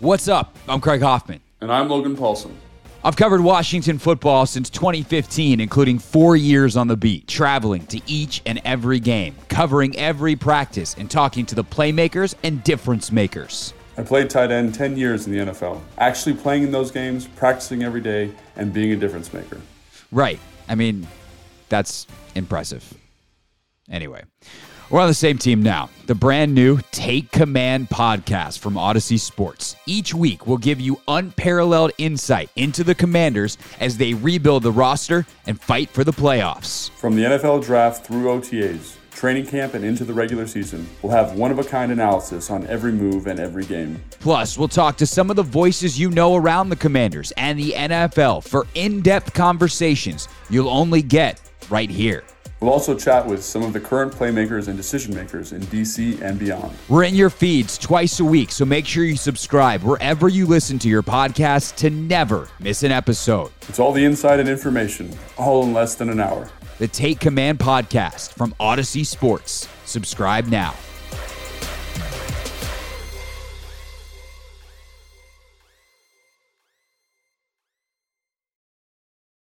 What's up? I'm Craig Hoffman. And I'm Logan Paulsen. I've covered Washington football since 2015, including four years on the beat, traveling to each and every game, covering every practice, and talking to the playmakers and difference makers. I played tight end 10 years in the NFL, actually playing in those games, practicing every day, and being a difference maker. Right. I mean, that's impressive. Anyway, we're on the same team now. The brand new Take Command podcast from Audacy Sports. Each week, we'll give you unparalleled insight into the commanders as they rebuild the roster and fight for the playoffs. From the NFL draft through OTAs, training camp, and into the regular season, we'll have one of a kind analysis on every move and every game. Plus, we'll talk to some of the voices you know around the commanders and the NFL for in depth conversations you'll only get right here. We'll also chat with some of the current playmakers and decision makers in DC and beyond. We're in your feeds twice a week, so make sure you subscribe wherever you listen to your podcast to never miss an episode. It's all the insight and information, all in less than an hour. The Take Command podcast from Audacy Sports. Subscribe now.